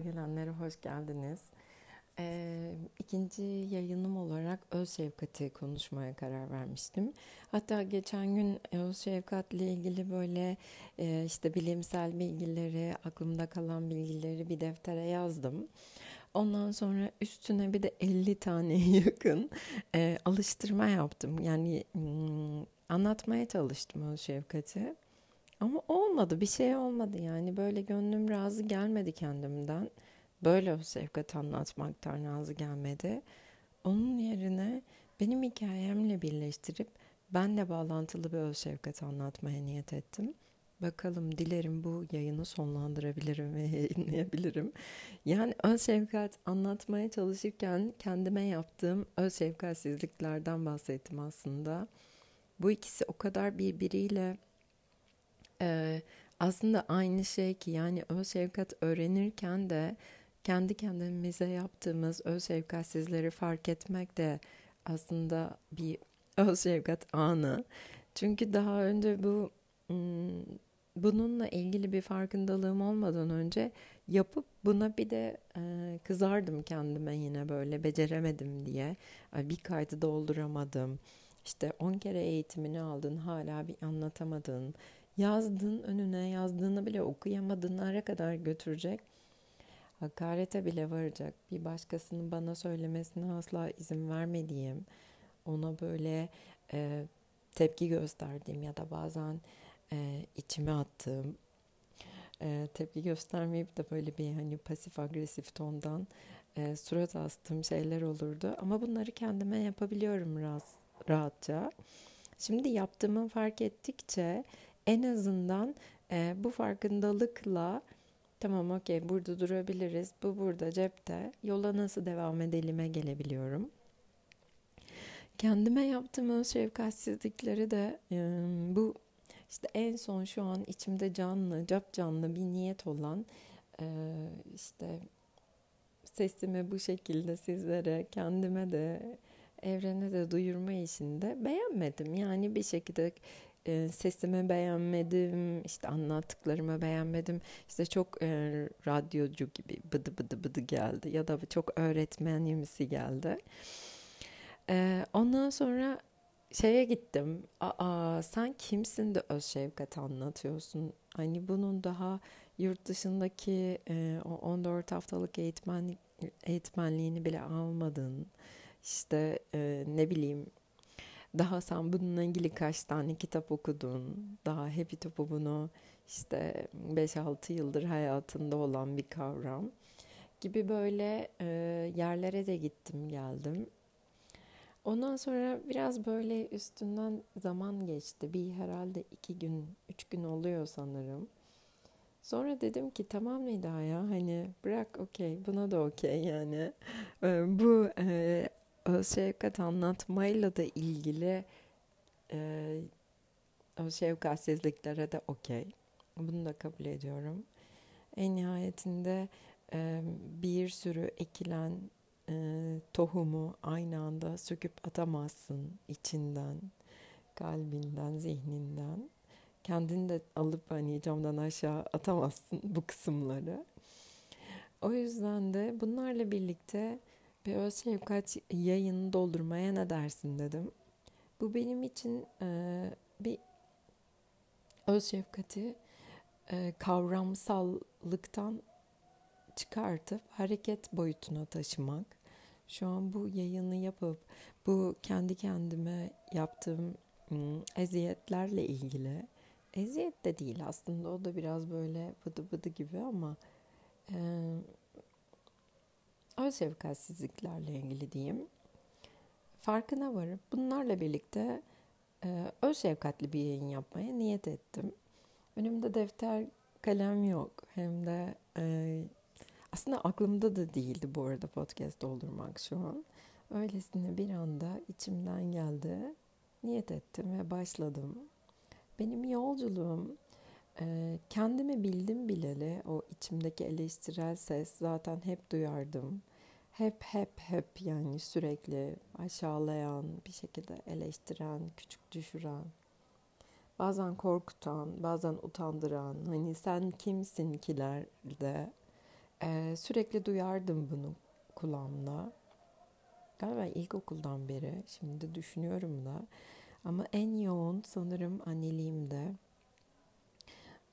gelenlere hoş geldiniz. Ee, ikinci yayınım olarak öz şefkati konuşmaya karar vermiştim. Hatta geçen gün öz şefkatle ilgili böyle e, işte bilimsel bilgileri, aklımda kalan bilgileri bir deftere yazdım. Ondan sonra üstüne bir de 50 taneye yakın e, alıştırma yaptım. Yani hmm, anlatmaya çalıştım öz şefkati. Ama olmadı bir şey olmadı yani böyle gönlüm razı gelmedi kendimden. Böyle o şefkat anlatmaktan razı gelmedi. Onun yerine benim hikayemle birleştirip benle bağlantılı bir öz şefkat anlatmaya niyet ettim. Bakalım dilerim bu yayını sonlandırabilirim ve yayınlayabilirim. Yani öz şefkat anlatmaya çalışırken kendime yaptığım öz şefkatsizliklerden bahsettim aslında. Bu ikisi o kadar birbiriyle ee, aslında aynı şey ki yani öz şefkat öğrenirken de kendi kendimize yaptığımız öz şefkatsizleri fark etmek de aslında bir öz şefkat anı. Çünkü daha önce bu bununla ilgili bir farkındalığım olmadan önce yapıp buna bir de e, kızardım kendime yine böyle beceremedim diye. Bir kaydı dolduramadım. İşte 10 kere eğitimini aldın hala bir anlatamadın yazdığın önüne yazdığını bile okuyamadığına kadar götürecek. Hakarete bile varacak. Bir başkasının bana söylemesine asla izin vermediğim, ona böyle e, tepki gösterdiğim ya da bazen e, içime attığım, e, tepki göstermeyip de böyle bir hani pasif agresif tondan e, surat astığım şeyler olurdu. Ama bunları kendime yapabiliyorum rahat, rahatça. Şimdi yaptığımı fark ettikçe en azından e, bu farkındalıkla tamam okey burada durabiliriz bu burada cepte yola nasıl devam edelime gelebiliyorum. Kendime yaptığım öz şefkatsizlikleri de e, bu işte en son şu an içimde canlı, cap canlı bir niyet olan e, işte sesimi bu şekilde sizlere, kendime de, evrene de duyurma işinde beğenmedim. Yani bir şekilde e, sesimi beğenmedim, işte anlattıklarımı beğenmedim. İşte çok e, radyocu gibi bıdı bıdı bıdı geldi ya da çok öğretmenimsi geldi. E, ondan sonra şeye gittim. Aa sen kimsin de öz şefkat anlatıyorsun? Hani bunun daha yurt dışındaki e, o 14 haftalık eğitmenlik eğitmenliğini bile almadın. İşte e, ne bileyim daha sen bununla ilgili kaç tane kitap okudun? Daha Happy Topu bunu işte 5-6 yıldır hayatında olan bir kavram gibi böyle e, yerlere de gittim geldim. Ondan sonra biraz böyle üstünden zaman geçti. Bir herhalde iki gün, üç gün oluyor sanırım. Sonra dedim ki tamam Nida ya hani bırak okey buna da okey yani. E, bu e, öz şefkat anlatmayla da ilgili e, öz şefkatsizliklere de okey. Bunu da kabul ediyorum. En nihayetinde e, bir sürü ekilen e, tohumu aynı anda söküp atamazsın içinden, kalbinden, zihninden. Kendini de alıp hani camdan aşağı atamazsın bu kısımları. O yüzden de bunlarla birlikte bir öz şefkat yayını doldurmaya ne dersin dedim. Bu benim için e, bir öz şefkati e, kavramsallıktan çıkartıp hareket boyutuna taşımak. Şu an bu yayını yapıp bu kendi kendime yaptığım ım, eziyetlerle ilgili eziyet de değil aslında o da biraz böyle bıdı bıdı gibi ama e, öz şefkatsizliklerle ilgili diyeyim. Farkına varıp bunlarla birlikte e, öz şefkatli bir yayın yapmaya niyet ettim. Önümde defter kalem yok. Hem de e, aslında aklımda da değildi bu arada podcast doldurmak şu an. Öylesine bir anda içimden geldi. Niyet ettim ve başladım. Benim yolculuğum e, kendimi bildim bileli o içimdeki eleştirel ses zaten hep duyardım hep hep hep yani sürekli aşağılayan, bir şekilde eleştiren, küçük düşüren, bazen korkutan, bazen utandıran, hani sen kimsin kiler de Ee, sürekli duyardım bunu kulağımda. Galiba ilkokuldan beri. Şimdi düşünüyorum da. Ama en yoğun sanırım anneliğimde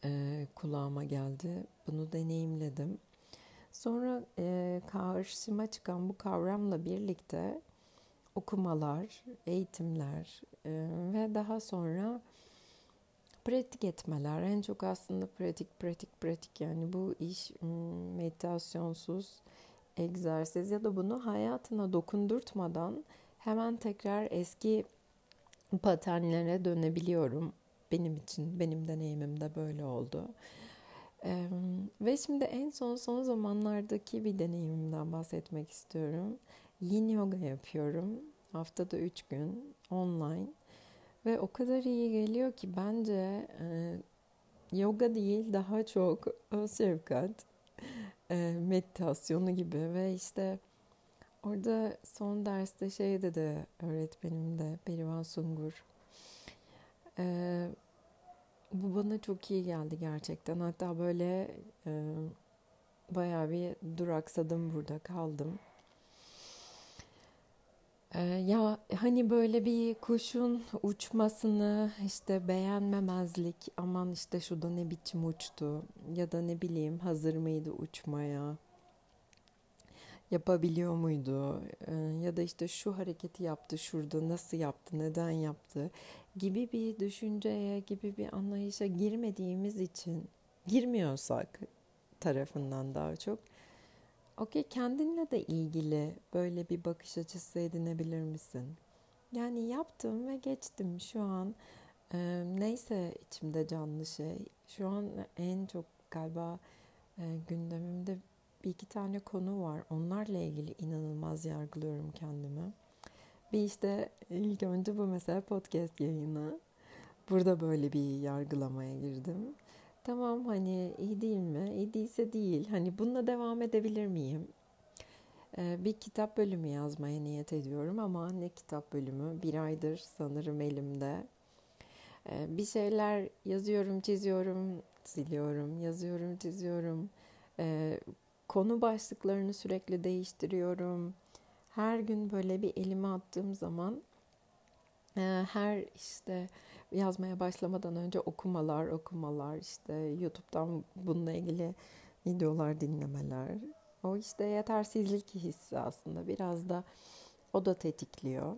e, kulağıma geldi. Bunu deneyimledim. Sonra e, karşıma çıkan bu kavramla birlikte okumalar, eğitimler e, ve daha sonra pratik etmeler. En çok aslında pratik, pratik, pratik. Yani bu iş meditasyonsuz egzersiz ya da bunu hayatına dokundurtmadan hemen tekrar eski paternlere dönebiliyorum. Benim için, benim deneyimim de böyle oldu. Ee, ve şimdi en son son zamanlardaki bir deneyimimden bahsetmek istiyorum. Yin yoga yapıyorum. Haftada üç gün online. Ve o kadar iyi geliyor ki bence e, yoga değil daha çok öz şefkat, e, meditasyonu gibi ve işte orada son derste şey dedi öğretmenim de Berivan Sungur. E, bu bana çok iyi geldi gerçekten. Hatta böyle e, bayağı bir duraksadım burada kaldım. Ee, ya hani böyle bir kuşun uçmasını işte beğenmemezlik aman işte şu da ne biçim uçtu ya da ne bileyim hazır mıydı uçmaya yapabiliyor muydu ee, ya da işte şu hareketi yaptı şurada nasıl yaptı neden yaptı gibi bir düşünceye gibi bir anlayışa girmediğimiz için girmiyorsak tarafından daha çok Okey kendinle de ilgili böyle bir bakış açısı edinebilir misin? Yani yaptım ve geçtim şu an e, neyse içimde canlı şey. Şu an en çok galiba e, gündemimde bir iki tane konu var. Onlarla ilgili inanılmaz yargılıyorum kendimi. Bir işte ilk önce bu mesela podcast yayını. Burada böyle bir yargılamaya girdim. Tamam hani iyi değil mi? İyi değilse değil. Hani bununla devam edebilir miyim? Ee, bir kitap bölümü yazmaya niyet ediyorum ama ne kitap bölümü? Bir aydır sanırım elimde. Ee, bir şeyler yazıyorum, çiziyorum, siliyorum, yazıyorum, çiziyorum. Ee, konu başlıklarını sürekli değiştiriyorum. Her gün böyle bir elime attığım zaman e, her işte yazmaya başlamadan önce okumalar, okumalar, işte YouTube'dan bununla ilgili videolar dinlemeler. O işte yetersizlik hissi aslında biraz da o da tetikliyor.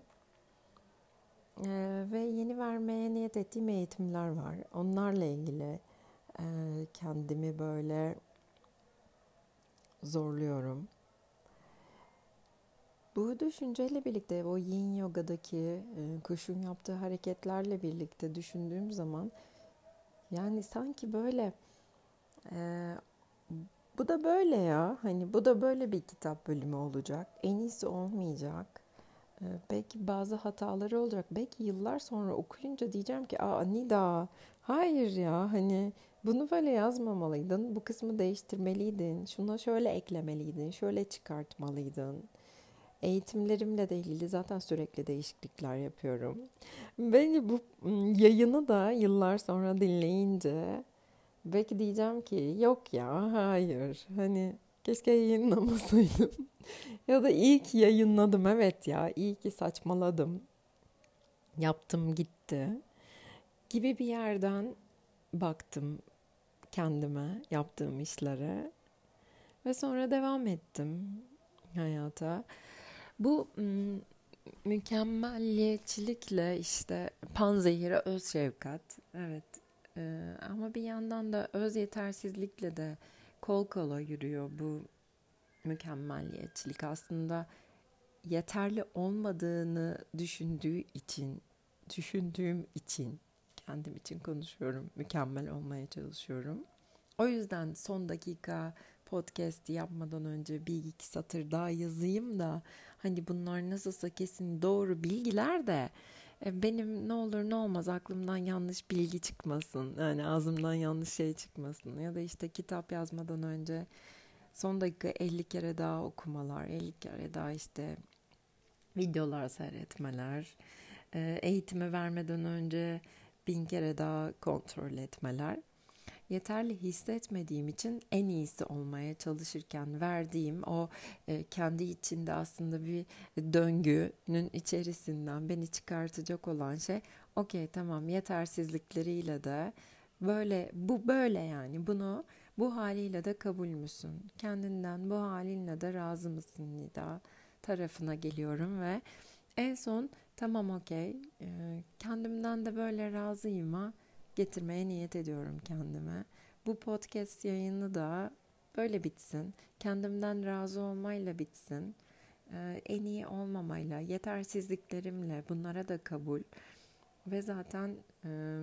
Ee, ve yeni vermeye niyet ettiğim eğitimler var. Onlarla ilgili e, kendimi böyle zorluyorum. Bu düşünceyle birlikte o yin yogadaki e, kuşun yaptığı hareketlerle birlikte düşündüğüm zaman yani sanki böyle e, bu da böyle ya hani bu da böyle bir kitap bölümü olacak en iyisi olmayacak e, belki bazı hataları olacak belki yıllar sonra okuyunca diyeceğim ki aa Nida hayır ya hani bunu böyle yazmamalıydın bu kısmı değiştirmeliydin şuna şöyle eklemeliydin şöyle çıkartmalıydın Eğitimlerimle de ilgili zaten sürekli değişiklikler yapıyorum. Bence bu yayını da yıllar sonra dinleyince belki diyeceğim ki yok ya hayır hani keşke yayınlamasaydım. ya da iyi ki yayınladım evet ya iyi ki saçmaladım. Yaptım gitti gibi bir yerden baktım kendime yaptığım işlere ve sonra devam ettim hayata. Bu mükemmelliyetçilikle işte panzehire öz şefkat. Evet. Ee, ama bir yandan da öz yetersizlikle de kol kola yürüyor bu mükemmelliyetçilik. Aslında yeterli olmadığını düşündüğü için, düşündüğüm için kendim için konuşuyorum. Mükemmel olmaya çalışıyorum. O yüzden son dakika podcast yapmadan önce bir iki satır daha yazayım da hani bunlar nasılsa kesin doğru bilgiler de e, benim ne olur ne olmaz aklımdan yanlış bilgi çıkmasın. Yani ağzımdan yanlış şey çıkmasın. Ya da işte kitap yazmadan önce son dakika 50 kere daha okumalar, 50 kere daha işte videolar seyretmeler, e, eğitimi vermeden önce bin kere daha kontrol etmeler yeterli hissetmediğim için en iyisi olmaya çalışırken verdiğim o e, kendi içinde aslında bir döngünün içerisinden beni çıkartacak olan şey okey tamam yetersizlikleriyle de böyle bu böyle yani bunu bu haliyle de kabul müsün? Kendinden bu halinle de razı mısın Nida? Tarafına geliyorum ve en son tamam okey kendimden de böyle razıyım ha getirmeye niyet ediyorum kendime. Bu podcast yayını da böyle bitsin. Kendimden razı olmayla bitsin. Ee, en iyi olmamayla, yetersizliklerimle bunlara da kabul. Ve zaten e,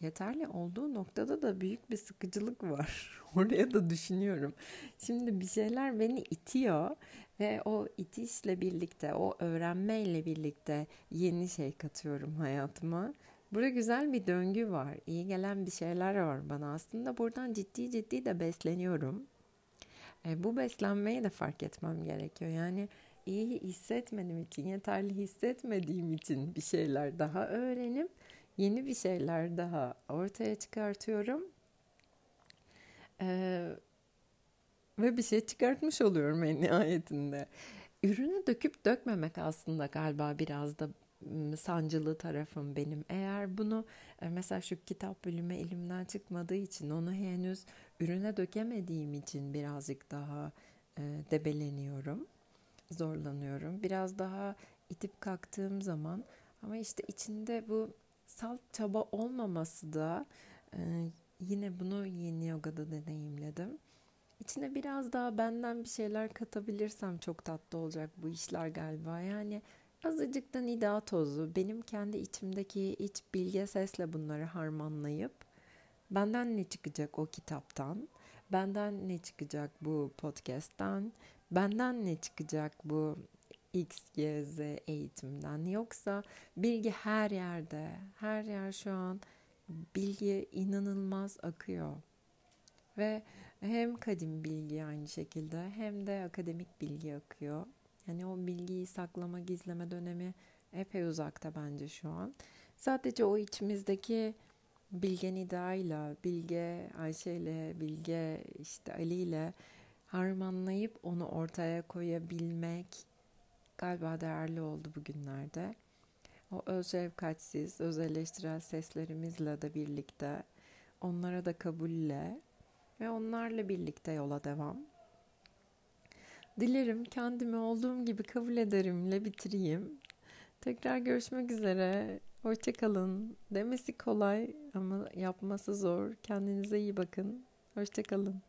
yeterli olduğu noktada da büyük bir sıkıcılık var. Oraya da düşünüyorum. Şimdi bir şeyler beni itiyor ve o itişle birlikte, o öğrenmeyle birlikte yeni şey katıyorum hayatıma. Burada güzel bir döngü var. İyi gelen bir şeyler var bana. Aslında buradan ciddi ciddi de besleniyorum. E, bu beslenmeyi de fark etmem gerekiyor. Yani iyi hissetmediğim için, yeterli hissetmediğim için bir şeyler daha öğrenip yeni bir şeyler daha ortaya çıkartıyorum. Ee, ve bir şey çıkartmış oluyorum en nihayetinde. Ürünü döküp dökmemek aslında galiba biraz da sancılı tarafım benim. Eğer bunu e, mesela şu kitap bölümü elimden çıkmadığı için onu henüz ürüne dökemediğim için birazcık daha e, debeleniyorum, zorlanıyorum. Biraz daha itip kalktığım zaman ama işte içinde bu salt çaba olmaması da e, yine bunu yeni yogada deneyimledim. İçine biraz daha benden bir şeyler katabilirsem çok tatlı olacak bu işler galiba. Yani Azıcık da nida tozu benim kendi içimdeki iç bilge sesle bunları harmanlayıp benden ne çıkacak o kitaptan, benden ne çıkacak bu podcast'tan, benden ne çıkacak bu X, Y, Z eğitimden yoksa bilgi her yerde, her yer şu an bilgi inanılmaz akıyor. Ve hem kadim bilgi aynı şekilde hem de akademik bilgi akıyor. Yani o bilgiyi saklama, gizleme dönemi epey uzakta bence şu an. Sadece o içimizdeki Bilge Nida'yla, Bilge Ayşe'yle, Bilge işte Ali'yle harmanlayıp onu ortaya koyabilmek galiba değerli oldu bugünlerde. O öz şefkatsiz, öz eleştirel seslerimizle de birlikte onlara da kabulle ve onlarla birlikte yola devam. Dilerim kendimi olduğum gibi kabul ederimle bitireyim. Tekrar görüşmek üzere. Hoşçakalın. Demesi kolay ama yapması zor. Kendinize iyi bakın. Hoşçakalın.